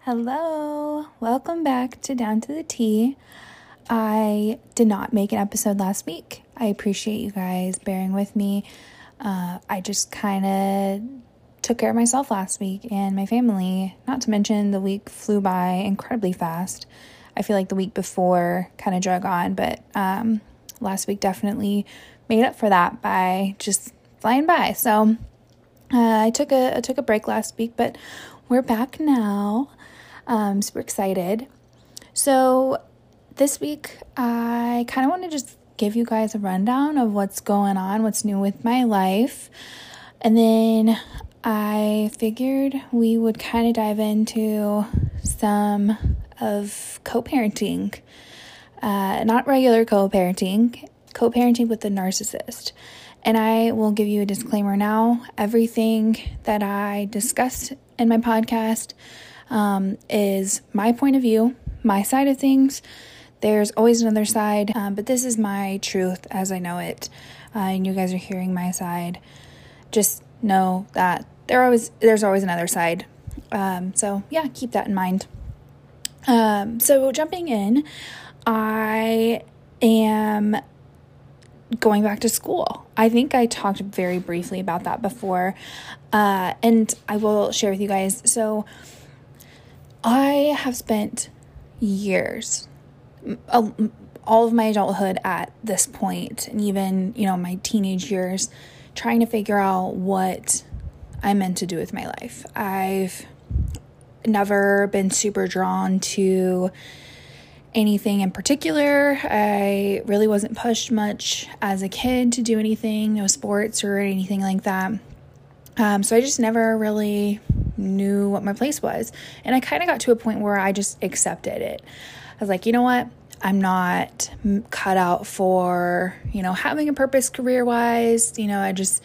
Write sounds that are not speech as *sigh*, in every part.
Hello, welcome back to Down to the T. I did not make an episode last week. I appreciate you guys bearing with me. Uh, I just kind of took care of myself last week and my family. Not to mention, the week flew by incredibly fast. I feel like the week before kind of drug on, but um, last week definitely made up for that by just flying by. So uh, I took a I took a break last week, but we're back now. Um, super excited. So, this week, I kind of want to just give you guys a rundown of what's going on, what's new with my life. And then I figured we would kind of dive into some of co parenting. Uh, not regular co parenting, co parenting with the narcissist. And I will give you a disclaimer now. Everything that I discussed in my podcast um, is my point of view, my side of things. There's always another side, um, but this is my truth as I know it. Uh, and you guys are hearing my side. Just know that there always there's always another side. Um, so yeah, keep that in mind. Um, so jumping in, I am going back to school. I think I talked very briefly about that before, uh, and I will share with you guys. So I have spent years, all of my adulthood at this point, and even, you know, my teenage years, trying to figure out what I meant to do with my life. I've never been super drawn to anything in particular. I really wasn't pushed much as a kid to do anything, no sports or anything like that. Um, so I just never really knew what my place was. And I kind of got to a point where I just accepted it. I was like, you know what? I'm not cut out for, you know, having a purpose career wise. You know, I just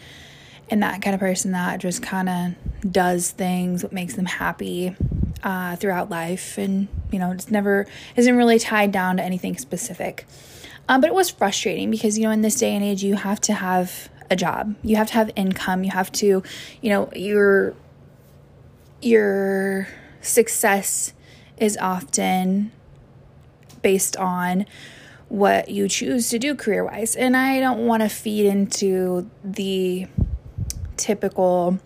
am that kind of person that just kind of does things what makes them happy uh, throughout life. And, you know, it's never, isn't really tied down to anything specific. Um, but it was frustrating because, you know, in this day and age, you have to have a job, you have to have income, you have to, you know, you're your success is often based on what you choose to do career wise. And I don't want to feed into the typical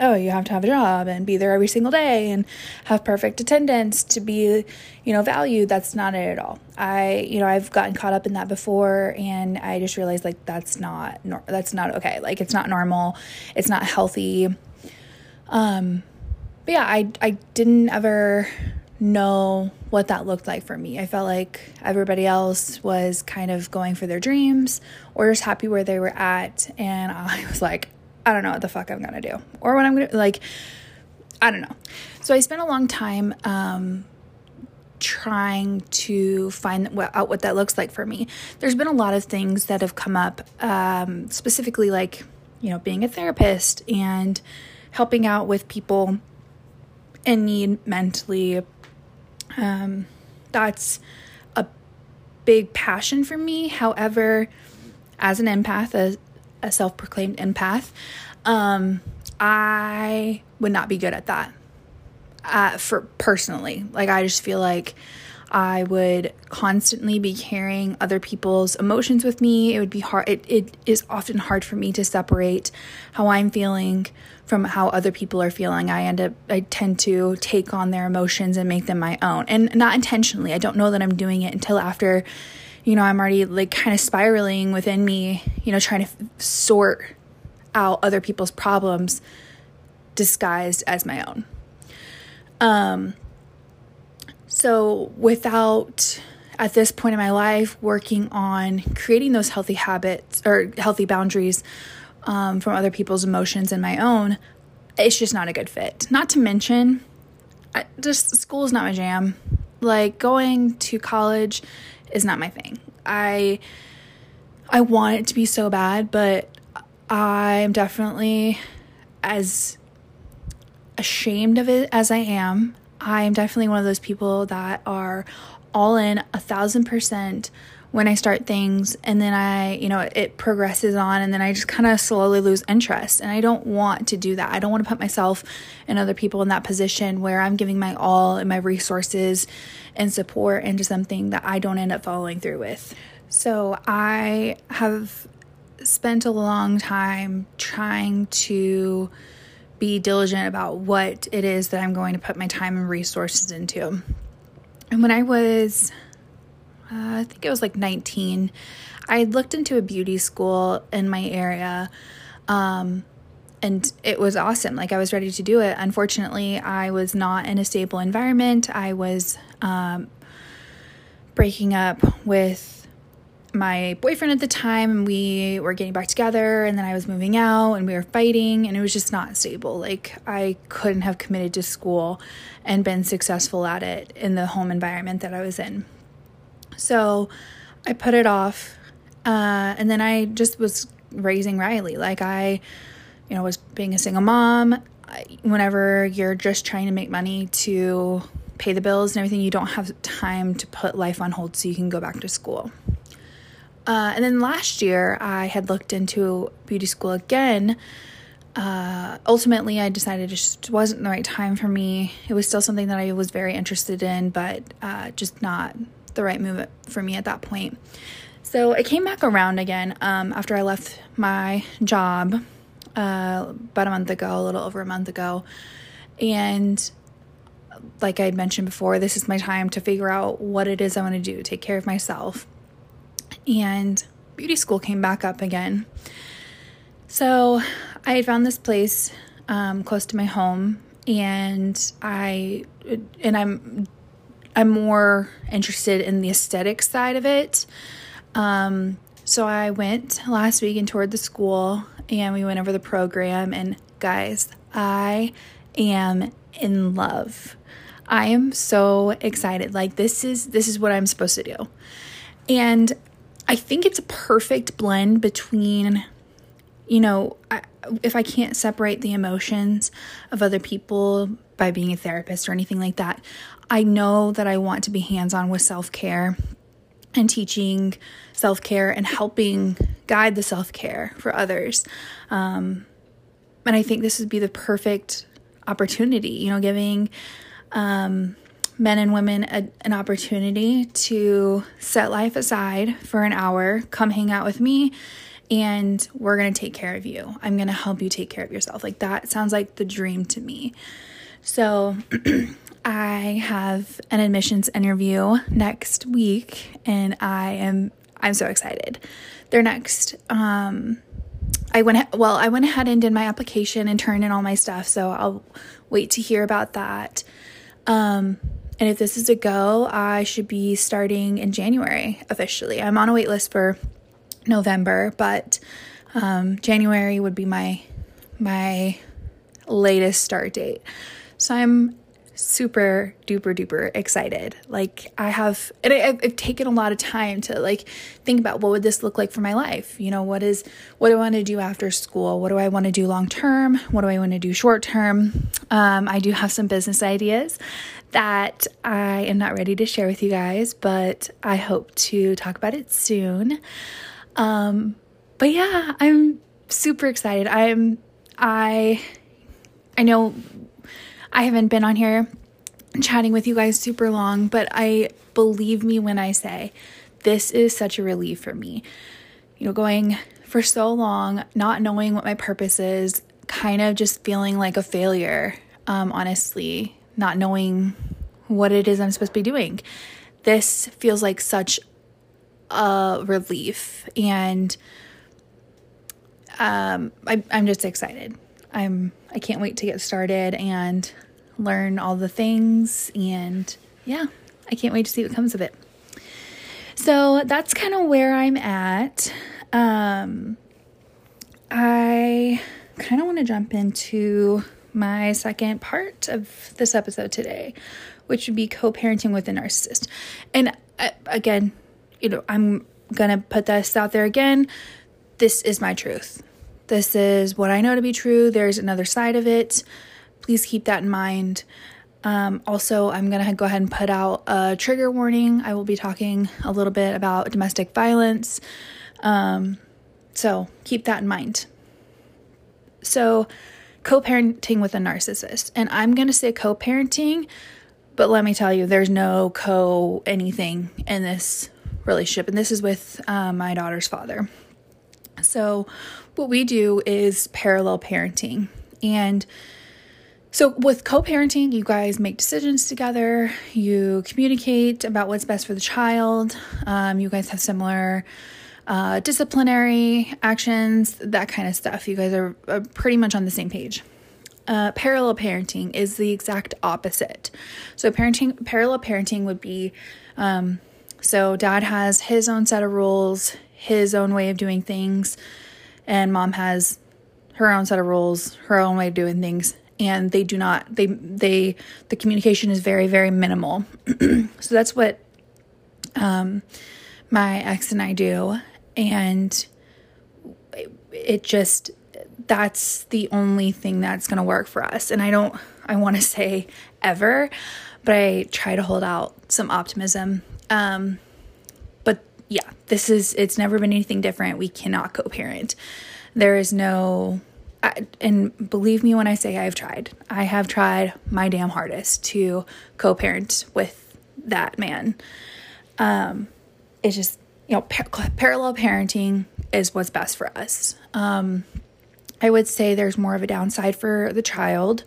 oh, you have to have a job and be there every single day and have perfect attendance to be, you know, valued. That's not it at all. I, you know, I've gotten caught up in that before and I just realized like that's not that's not okay. Like it's not normal. It's not healthy. Um but yeah, I I didn't ever know what that looked like for me. I felt like everybody else was kind of going for their dreams or just happy where they were at and *laughs* I was like, I don't know what the fuck I'm to do or what I'm to like I don't know. So I spent a long time um trying to find out what that looks like for me. There's been a lot of things that have come up um specifically like, you know, being a therapist and helping out with people in need mentally. Um, that's a big passion for me. However, as an empath, a, a self proclaimed empath, um, I would not be good at that. Uh, for personally, like I just feel like I would constantly be carrying other people's emotions with me. It would be hard. It, it is often hard for me to separate how I'm feeling from how other people are feeling. I end up, I tend to take on their emotions and make them my own. And not intentionally. I don't know that I'm doing it until after, you know, I'm already like kind of spiraling within me, you know, trying to f- sort out other people's problems disguised as my own. Um, so, without at this point in my life working on creating those healthy habits or healthy boundaries um, from other people's emotions and my own, it's just not a good fit. Not to mention, I, just school is not my jam. Like going to college is not my thing. I I want it to be so bad, but I'm definitely as ashamed of it as I am. I am definitely one of those people that are all in a thousand percent when I start things and then I, you know, it progresses on and then I just kind of slowly lose interest. And I don't want to do that. I don't want to put myself and other people in that position where I'm giving my all and my resources and support into something that I don't end up following through with. So I have spent a long time trying to be diligent about what it is that I'm going to put my time and resources into. And when I was uh, I think it was like 19, I looked into a beauty school in my area. Um, and it was awesome. Like I was ready to do it. Unfortunately, I was not in a stable environment. I was um, breaking up with my boyfriend at the time and we were getting back together and then I was moving out and we were fighting and it was just not stable. Like I couldn't have committed to school and been successful at it in the home environment that I was in. So I put it off. Uh, and then I just was raising Riley. Like I, you know, was being a single mom. Whenever you're just trying to make money to pay the bills and everything, you don't have time to put life on hold so you can go back to school. Uh, and then last year, I had looked into beauty school again. Uh, ultimately, I decided it just wasn't the right time for me. It was still something that I was very interested in, but uh, just not the right move for me at that point. So I came back around again um, after I left my job uh, about a month ago, a little over a month ago. And like I had mentioned before, this is my time to figure out what it is I want to do, take care of myself. And beauty school came back up again. So I had found this place um, close to my home, and I and I'm I'm more interested in the aesthetic side of it. Um, so I went last week and toured the school and we went over the program. And guys, I am in love. I am so excited. Like this is this is what I'm supposed to do. And I think it's a perfect blend between you know, I, if I can't separate the emotions of other people by being a therapist or anything like that, I know that I want to be hands on with self care and teaching self care and helping guide the self care for others. Um, and I think this would be the perfect opportunity, you know, giving um, men and women a, an opportunity to set life aside for an hour, come hang out with me, and we're going to take care of you. I'm going to help you take care of yourself. Like that sounds like the dream to me. So *clears throat* I have an admissions interview next week and I am I'm so excited. They're next. Um I went well, I went ahead and did my application and turned in all my stuff, so I'll wait to hear about that. Um and if this is a go, I should be starting in January officially. I'm on a wait list for November, but um, January would be my my latest start date. So I'm super duper duper excited. Like I have, and I, have taken a lot of time to like think about what would this look like for my life. You know, what is what do I want to do after school? What do I want to do long term? What do I want to do short term? Um, I do have some business ideas that I am not ready to share with you guys, but I hope to talk about it soon. Um, but yeah, I'm super excited. I'm I I know I haven't been on here chatting with you guys super long, but I believe me when I say this is such a relief for me. You know, going for so long, not knowing what my purpose is, kind of just feeling like a failure, um, honestly, not knowing what it is I'm supposed to be doing. This feels like such a relief, and um, I, I'm just excited. I'm I can't wait to get started and learn all the things and yeah, I can't wait to see what comes of it. So that's kind of where I'm at. Um I kind of want to jump into my second part of this episode today, which would be co-parenting with a narcissist. And uh, again, you know, I'm going to put this out there again. This is my truth. This is what I know to be true. There's another side of it. Please keep that in mind. Um, also, I'm going to go ahead and put out a trigger warning. I will be talking a little bit about domestic violence. Um, so keep that in mind. So, co parenting with a narcissist. And I'm going to say co parenting, but let me tell you, there's no co anything in this relationship. And this is with uh, my daughter's father. So, what we do is parallel parenting. And so, with co parenting, you guys make decisions together, you communicate about what's best for the child, um, you guys have similar uh, disciplinary actions, that kind of stuff. You guys are, are pretty much on the same page. Uh, parallel parenting is the exact opposite. So, parenting, parallel parenting would be um, so dad has his own set of rules, his own way of doing things, and mom has her own set of rules, her own way of doing things, and they do not they they the communication is very very minimal. *clears throat* So that's what um my ex and I do and it just that's the only thing that's going to work for us. And I don't I want to *laughs* say ever but I try to hold out some optimism um but yeah this is it's never been anything different we cannot co-parent there is no I, and believe me when I say I've tried. I have tried my damn hardest to co-parent with that man. Um, it's just you know par- parallel parenting is what's best for us. Um, I would say there's more of a downside for the child,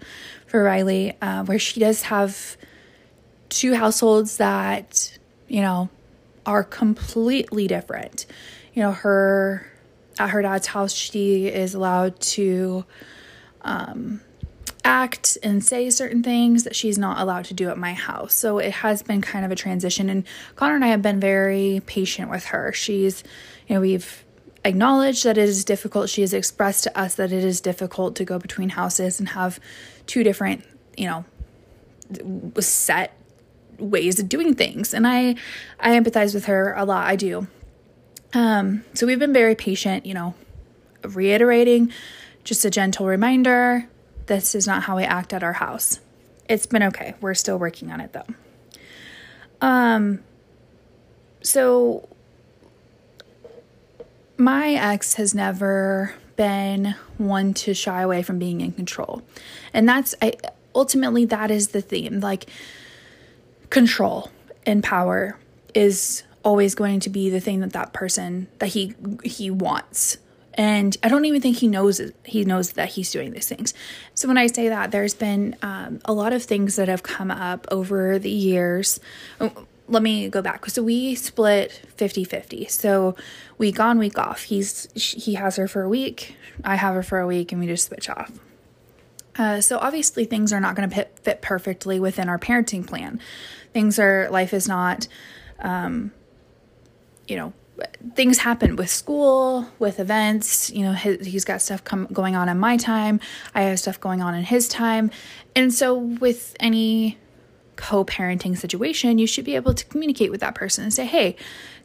for Riley, uh, where she does have two households that you know are completely different. You know her at her dad's house, she is allowed to um, act and say certain things that she's not allowed to do at my house. So it has been kind of a transition. And Connor and I have been very patient with her. She's, you know, we've acknowledged that it is difficult. She has expressed to us that it is difficult to go between houses and have two different, you know, set ways of doing things. And I I empathize with her a lot. I do. Um, so we've been very patient, you know, reiterating just a gentle reminder this is not how we act at our house. It's been okay. We're still working on it though. Um, so my ex has never been one to shy away from being in control. And that's I ultimately that is the theme. Like control and power is always going to be the thing that that person that he he wants. And i don't even think he knows he knows that he's doing these things. So when i say that there's been um, a lot of things that have come up over the years. Oh, let me go back. So we split 50-50 so week on week off. He's he has her for a week. I have her for a week and we just switch off uh, so obviously things are not going to fit perfectly within our parenting plan things are life is not um, you know, things happen with school, with events. You know, he's got stuff come, going on in my time. I have stuff going on in his time. And so, with any co parenting situation, you should be able to communicate with that person and say, hey,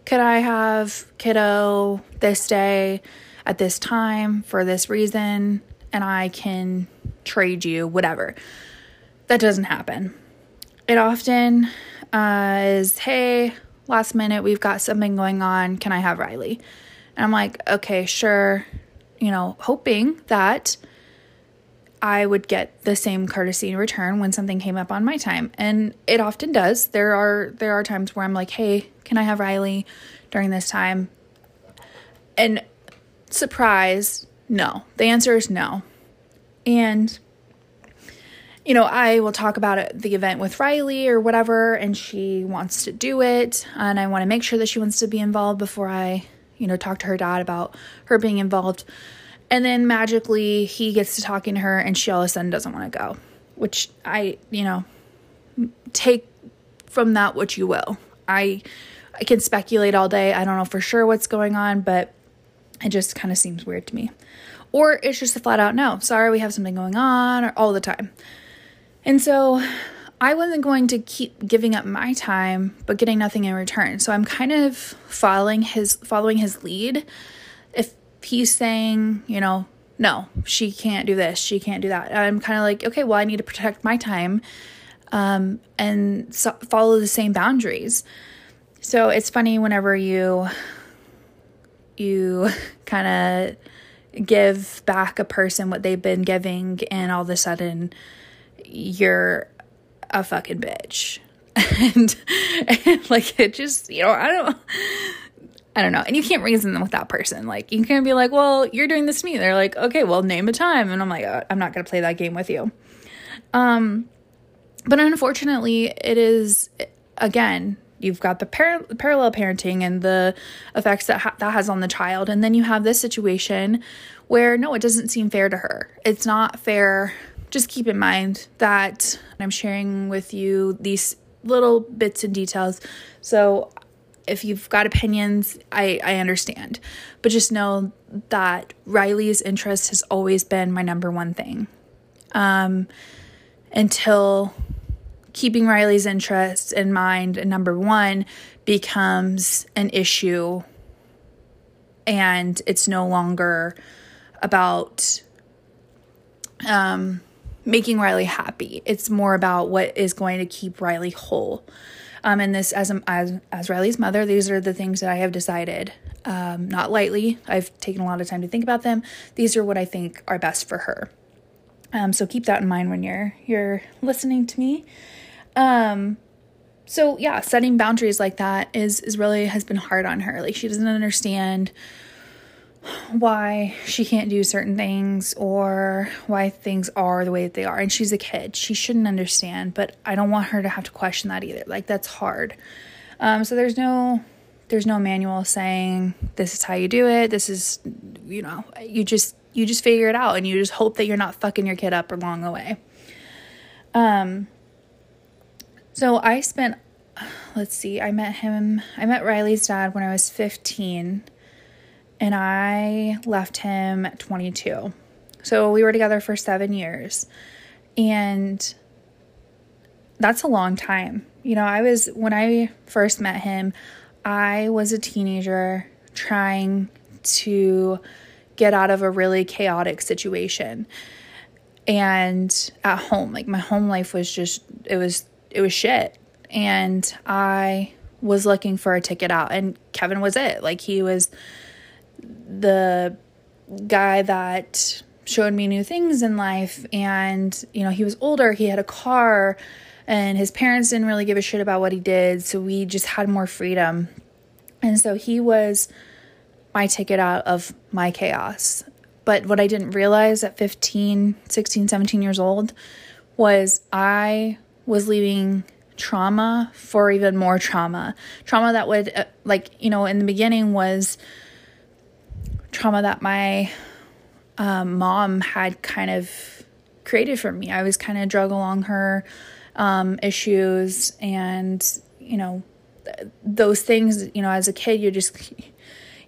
could I have kiddo this day at this time for this reason? And I can trade you, whatever. That doesn't happen. It often uh, is, hey, last minute, we've got something going on. Can I have Riley? And I'm like, okay, sure. You know, hoping that I would get the same courtesy in return when something came up on my time. And it often does. There are there are times where I'm like, "Hey, can I have Riley during this time?" And surprise, no. The answer is no. And you know, I will talk about it, the event with Riley or whatever, and she wants to do it. And I want to make sure that she wants to be involved before I, you know, talk to her dad about her being involved. And then magically he gets to talking to her and she all of a sudden doesn't want to go, which I, you know, take from that what you will. I I can speculate all day. I don't know for sure what's going on, but it just kind of seems weird to me. Or it's just a flat out no. Sorry, we have something going on or all the time. And so I wasn't going to keep giving up my time but getting nothing in return. So I'm kind of following his following his lead. If he's saying, you know, no, she can't do this, she can't do that. I'm kind of like, okay, well, I need to protect my time. um, and so follow the same boundaries. So it's funny whenever you you *laughs* kind of give back a person what they've been giving, and all of a sudden you're a fucking bitch. *laughs* and, and like it just, you know, I don't I don't know. And you can't reason them with that person. Like you can't be like, "Well, you're doing this to me." They're like, "Okay, well, name a time." And I'm like, oh, "I'm not going to play that game with you." Um but unfortunately, it is again, you've got the par- parallel parenting and the effects that ha- that has on the child and then you have this situation where no, it doesn't seem fair to her. It's not fair. Just keep in mind that I'm sharing with you these little bits and details. So if you've got opinions, I, I understand. But just know that Riley's interest has always been my number one thing. Um, until keeping Riley's interests in mind number one becomes an issue and it's no longer about um, making Riley happy. It's more about what is going to keep Riley whole. Um, and this, as, as as Riley's mother, these are the things that I have decided. Um, not lightly. I've taken a lot of time to think about them. These are what I think are best for her. Um, so keep that in mind when you're you're listening to me. Um, so yeah, setting boundaries like that is is really has been hard on her. Like she doesn't understand why she can't do certain things or why things are the way that they are. And she's a kid. She shouldn't understand, but I don't want her to have to question that either. Like that's hard. Um, so there's no there's no manual saying this is how you do it. This is you know, you just you just figure it out and you just hope that you're not fucking your kid up along the way. Um so I spent let's see, I met him I met Riley's dad when I was 15 and I left him at 22. So we were together for 7 years. And that's a long time. You know, I was when I first met him, I was a teenager trying to get out of a really chaotic situation. And at home, like my home life was just it was it was shit. And I was looking for a ticket out and Kevin was it. Like he was the guy that showed me new things in life and you know, he was older, he had a car and his parents didn't really give a shit about what he did, so we just had more freedom. And so he was my ticket out of my chaos. But what I didn't realize at 15, 16, 17 years old was I was leaving trauma for even more trauma. Trauma that would, uh, like, you know, in the beginning was trauma that my um, mom had kind of created for me. I was kind of drug along her um, issues and, you know, th- those things, you know, as a kid, you're just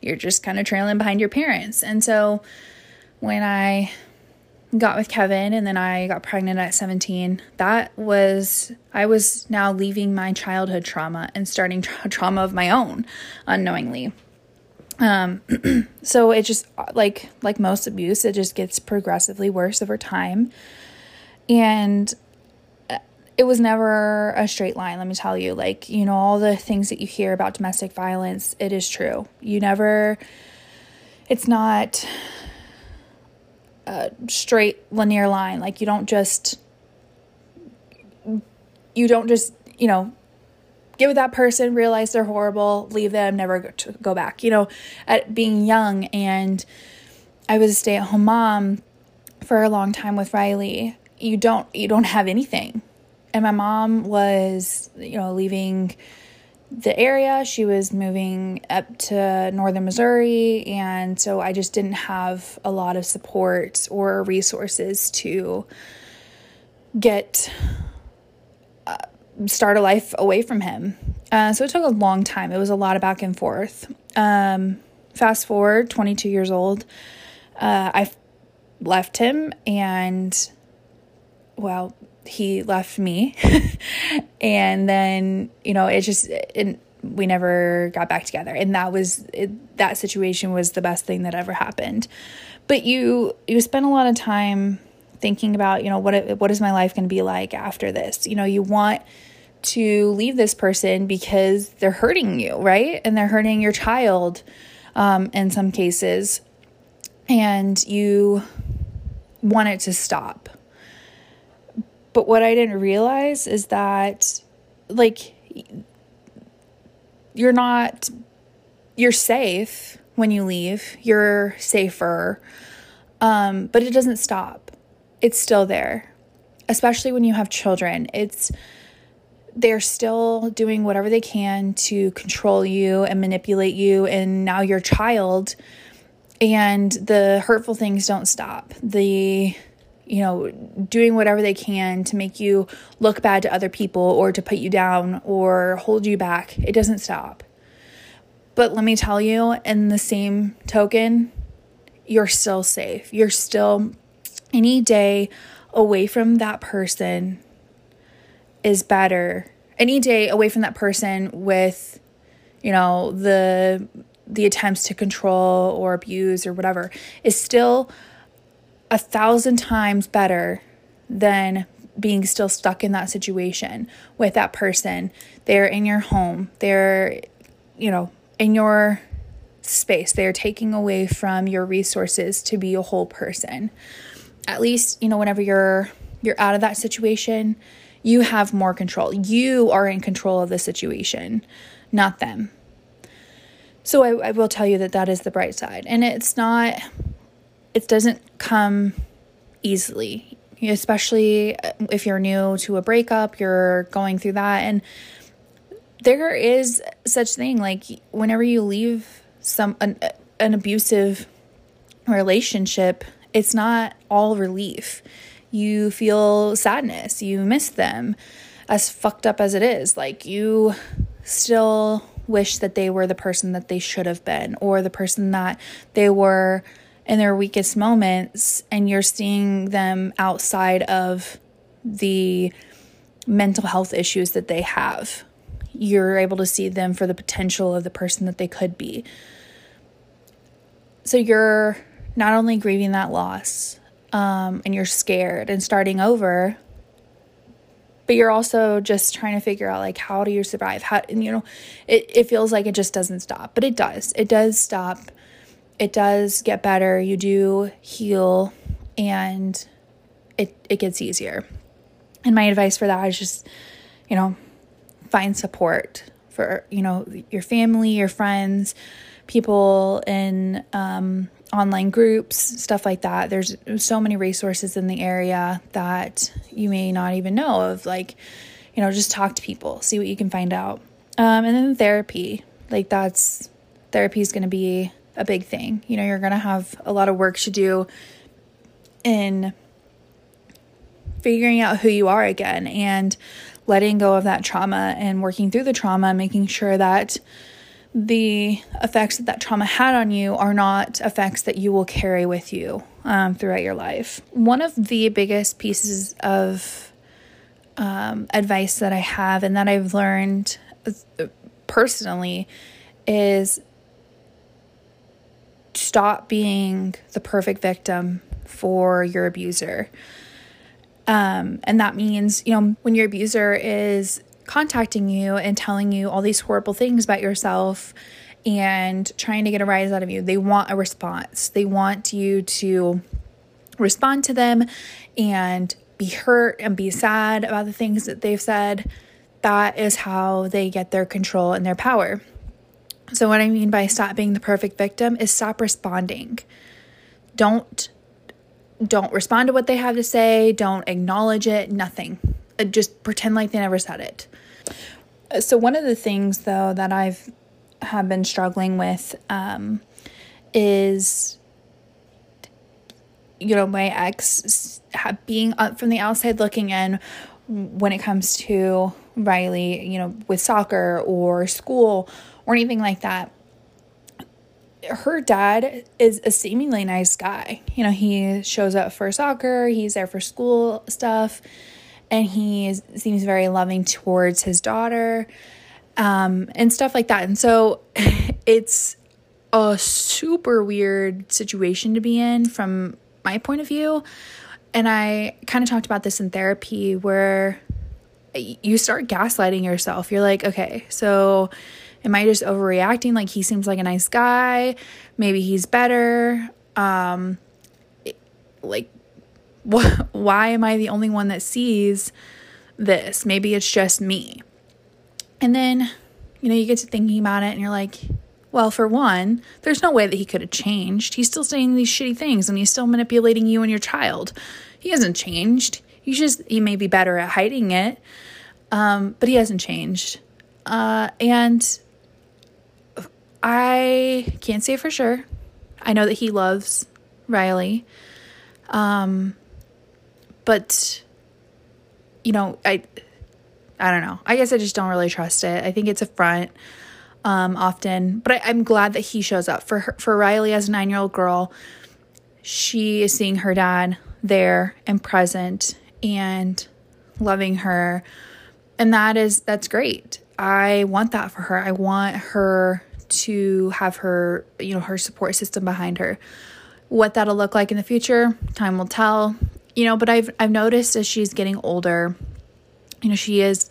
you're just kind of trailing behind your parents. And so when I got with Kevin and then I got pregnant at 17, that was, I was now leaving my childhood trauma and starting tra- *laughs* trauma of my own unknowingly. Um, *clears throat* so it just, like, like most abuse, it just gets progressively worse over time. And it was never a straight line, let me tell you. Like, you know, all the things that you hear about domestic violence, it is true. You never, it's not a straight linear line. Like, you don't just, you don't just, you know, get with that person, realize they're horrible, leave them, never go back. You know, at being young and I was a stay at home mom for a long time with Riley. You don't you don't have anything and my mom was, you know, leaving the area. She was moving up to northern Missouri. And so I just didn't have a lot of support or resources to get, uh, start a life away from him. Uh, so it took a long time. It was a lot of back and forth. Um, fast forward, 22 years old, uh, I left him and, well, he left me. *laughs* and then, you know, it just, it, we never got back together. And that was, it, that situation was the best thing that ever happened. But you, you spend a lot of time thinking about, you know, what what is my life going to be like after this? You know, you want to leave this person because they're hurting you, right? And they're hurting your child um, in some cases. And you want it to stop. But what I didn't realize is that, like, you're not, you're safe when you leave, you're safer, um, but it doesn't stop. It's still there, especially when you have children. It's, they're still doing whatever they can to control you and manipulate you, and now your child. And the hurtful things don't stop. The you know, doing whatever they can to make you look bad to other people or to put you down or hold you back. It doesn't stop. But let me tell you, in the same token, you're still safe. You're still any day away from that person is better. Any day away from that person with, you know, the the attempts to control or abuse or whatever is still a thousand times better than being still stuck in that situation with that person. They're in your home. They're, you know, in your space. They're taking away from your resources to be a whole person. At least, you know, whenever you're you're out of that situation, you have more control. You are in control of the situation, not them. So I, I will tell you that that is the bright side. And it's not it doesn't come easily, especially uh, if you're new to a breakup, you're going through that and there is such thing like whenever you leave some an, uh, an abusive relationship, it's not all relief. You feel sadness, you miss them as fucked up as it is. Like you still wish that they were the person that they should have been or the person that they were in their weakest moments and you're seeing them outside of the mental health issues that they have. You're able to see them for the potential of the person that they could be. So you're not only grieving that loss um, and you're scared and starting over, but you're also just trying to figure out like how do you survive how and you know it, it feels like it just doesn't stop but it does it does stop it does get better. You do heal and it, it gets easier. And my advice for that is just, you know, find support for, you know, your family, your friends, people in um, online groups, stuff like that. There's so many resources in the area that you may not even know of. Like, you know, just talk to people, see what you can find out. Um, and then therapy, like that's therapy is going to be a big thing. You know, you're going to have a lot of work to do in figuring out who you are again and letting go of that trauma and working through the trauma, making sure that the effects that that trauma had on you are not effects that you will carry with you um, throughout your life. One of the biggest pieces of um, advice that I have and that I've learned uh, personally is stop being the perfect victim for your abuser. Um, and that means, you know, when your abuser is contacting you and telling you all these horrible things about yourself and trying to get a rise out of you, they want a response. They want you to respond to them and be hurt and be sad about the things that they've said. That is how they get their control and their power. So, what I mean by stop being the perfect victim is stop responding. Don't don't respond to what they have to say, don't acknowledge it, nothing. Uh, just pretend like they never said it. So one of the things though that I've have been struggling with um, is you know my ex being from the outside looking in when it comes to Riley, you know, with soccer or school or anything like that. Her dad is a seemingly nice guy. You know, he shows up for soccer, he's there for school stuff, and he is, seems very loving towards his daughter um, and stuff like that. And so *laughs* it's a super weird situation to be in from my point of view. and I kind of talked about this in therapy where you start gaslighting yourself. You're like, okay, so am I just overreacting? Like he seems like a nice guy. Maybe he's better. Um, like, *laughs* wh- why am I the only one that sees this? Maybe it's just me. And then, you know, you get to thinking about it and you're like, well, for one, there's no way that he could have changed. He's still saying these shitty things and he's still manipulating you and your child. He hasn't changed. He's just, he may be better at hiding it, um, but he hasn't changed. Uh, and I can't say for sure. I know that he loves Riley. Um, but, you know, I, I don't know. I guess I just don't really trust it. I think it's a front um, often, but I, am glad that he shows up for her, for Riley as a nine year old girl. She is seeing her dad there and present and loving her, and that is that's great. I want that for her. I want her to have her, you know, her support system behind her. What that'll look like in the future, time will tell. You know, but I've I've noticed as she's getting older, you know, she is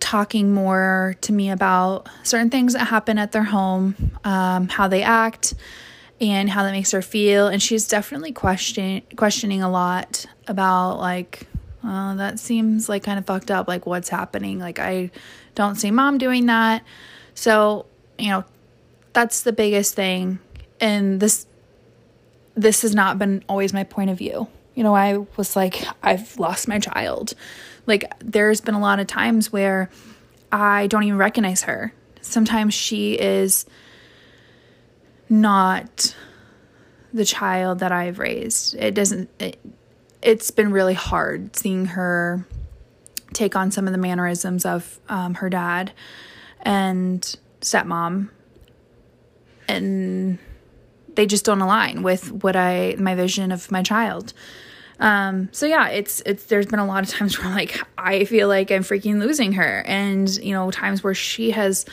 talking more to me about certain things that happen at their home, um, how they act, and how that makes her feel. And she's definitely question questioning a lot about like, oh, that seems like kind of fucked up. Like, what's happening? Like, I don't see mom doing that. So, you know, that's the biggest thing. And this this has not been always my point of view. You know, I was like, I've lost my child. Like, there's been a lot of times where I don't even recognize her. Sometimes she is not the child that I've raised. It doesn't, it, it's been really hard seeing her take on some of the mannerisms of um, her dad and stepmom. And they just don't align with what I, my vision of my child. Um, so yeah, it's it's there's been a lot of times *laughs* where like I feel like I'm freaking losing her, and you know times where she has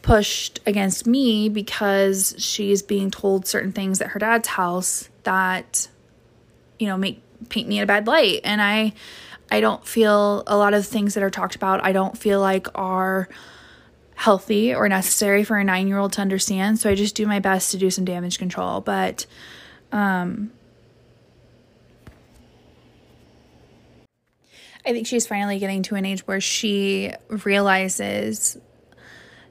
pushed against me because she's being told certain things at her dad's house that you know make paint me in a bad light, and I I don't feel a lot of things that are talked about. I don't feel like are healthy or necessary for a nine year old to understand. So I just do my best to do some damage control, but um I think she's finally getting to an age where she realizes,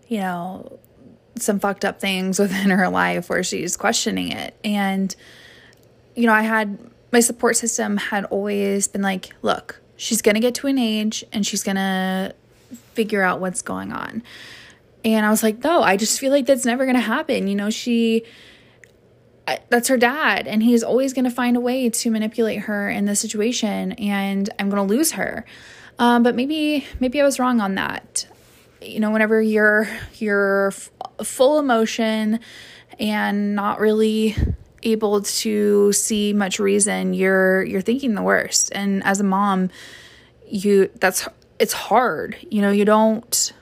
you know, some fucked up things *laughs* within her life where she's questioning it. And, you know, I had my support system had always been like, look, she's going to get to an age and she's going to figure out what's going on. And I was like, no, I just feel like that's never going to happen. You know, she that's her dad and he's always going to find a way to manipulate her in this situation and i'm going to lose her. Um, but maybe maybe i was wrong on that. You know whenever you're you're f- full emotion and not really able to see much reason you're you're thinking the worst. And as a mom you that's it's hard. You know you don't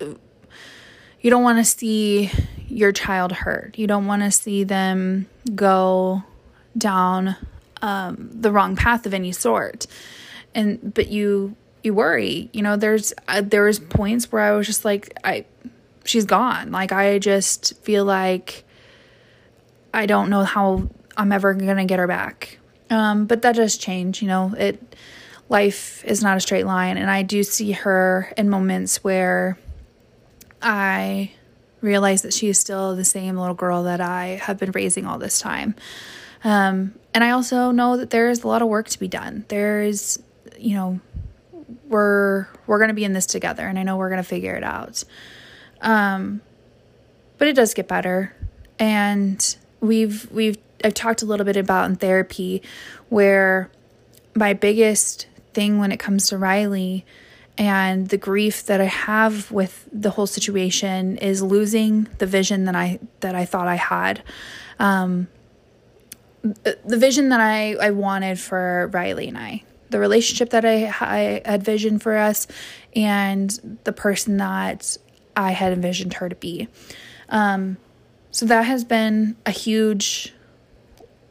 you don't want to see your child hurt. You don't want to see them go down um, the wrong path of any sort. And but you you worry. You know, there's uh, there was points where I was just like I she's gone. Like I just feel like I don't know how I'm ever to get her back. Um, but that does change, you know. It life is not a straight line and I do see her in moments where I realize that she is still the same little girl that I have been raising all this time. Um, and I also know that there is a lot of work to be done. There is, you know, we're we're going to be in this together, and I know we're going to figure it out. Um, but it does get better, and we've we've I've talked a little bit about in therapy where my biggest thing when it comes to Riley and the grief that I have with the whole situation is losing the vision that I that I thought I had. Um, the vision that I, I wanted for Riley and I, the relationship that I, I had visioned for us, and the person that I had envisioned her to be. Um, so that has been a huge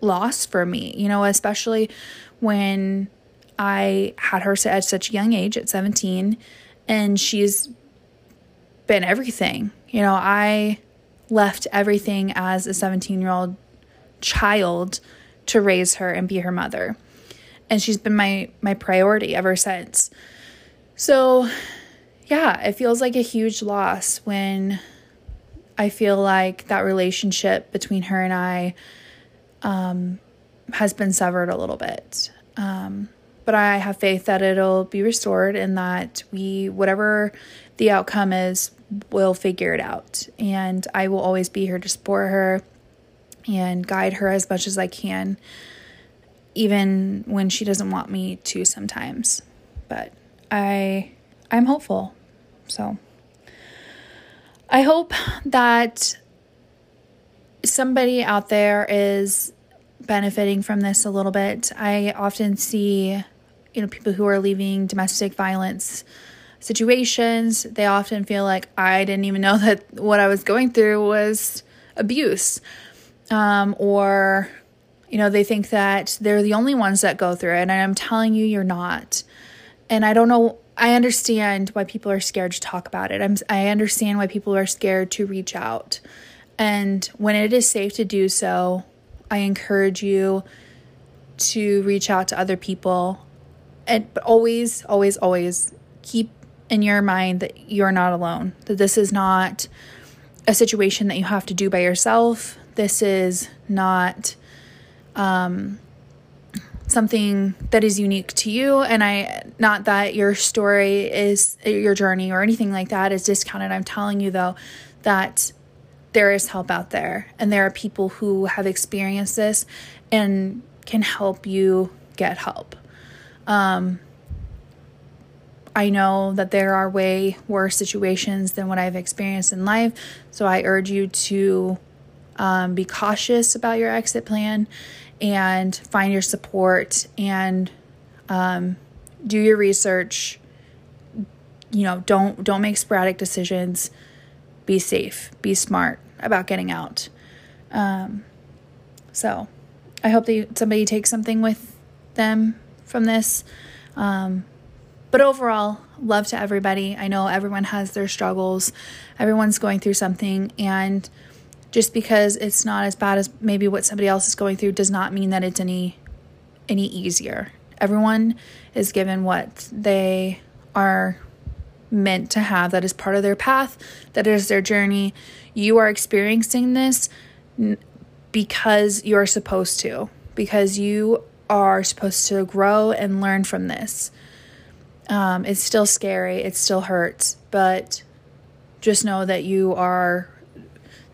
loss for me, you know, especially when I had her at such a young age at 17 and she's been everything. You know, I left everything as a 17 year old child to raise her and be her mother. And she's been my my priority ever since. So, yeah, it feels like a huge loss when I feel like that relationship between her and I um, has been severed a little bit. Um, but I have faith that it'll be restored and that we, whatever the outcome is, we'll figure it out. And I will always be here to support her and guide her as much as I can, even when she doesn't want me to sometimes. But I, I'm hopeful. So I hope that somebody out there is benefiting from this a little bit. I often see, you know, people who are leaving domestic violence situations, they often feel like I didn't even know *laughs* that what I was going through was abuse. Um, or, you know, they think that they're the only ones that go through it. And I'm telling you, you're not. And I don't know, I understand why people are scared to talk about it. I'm, I understand why people are scared to reach out. And when it is safe to do so, I encourage you to reach out to other people. And but always, always, always keep in your mind that you're not alone. That this is not a situation that you have to do by yourself. This is not um, something that is unique to you. And I, not that your story is your journey or anything like that is discounted. I'm telling you though that there is help out there and there are people who have experienced this and can help you get help. Um, I know that there are way worse situations than what I've experienced in life, so I urge you to um, be cautious about your exit plan and find your support and um, do your research. You know, don't don't make sporadic decisions be safe, be smart about getting out. Um, so I hope that somebody takes something with them from this. Um, but overall, love to everybody. I know everyone has their struggles, everyone's going through something, and just because it's not as bad as maybe what somebody else is going through does not mean that it's any any easier. Everyone is given what they are meant to have, that is part of their path, that is their journey. You are experiencing this because you're supposed to, because you are supposed to grow and learn from this. Um, it's still scary, it still hurts, but just know that you are,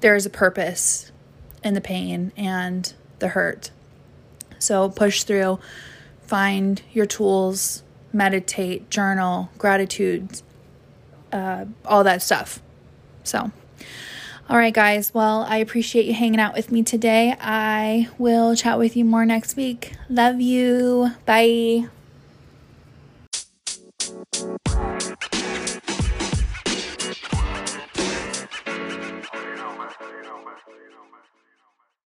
there is a purpose in the pain and the hurt. So push through, find your tools, meditate, journal, gratitude, uh, all that stuff. So, all right, guys. Well, I appreciate you hanging out with me today. I will chat with you more next week. Love you. Bye.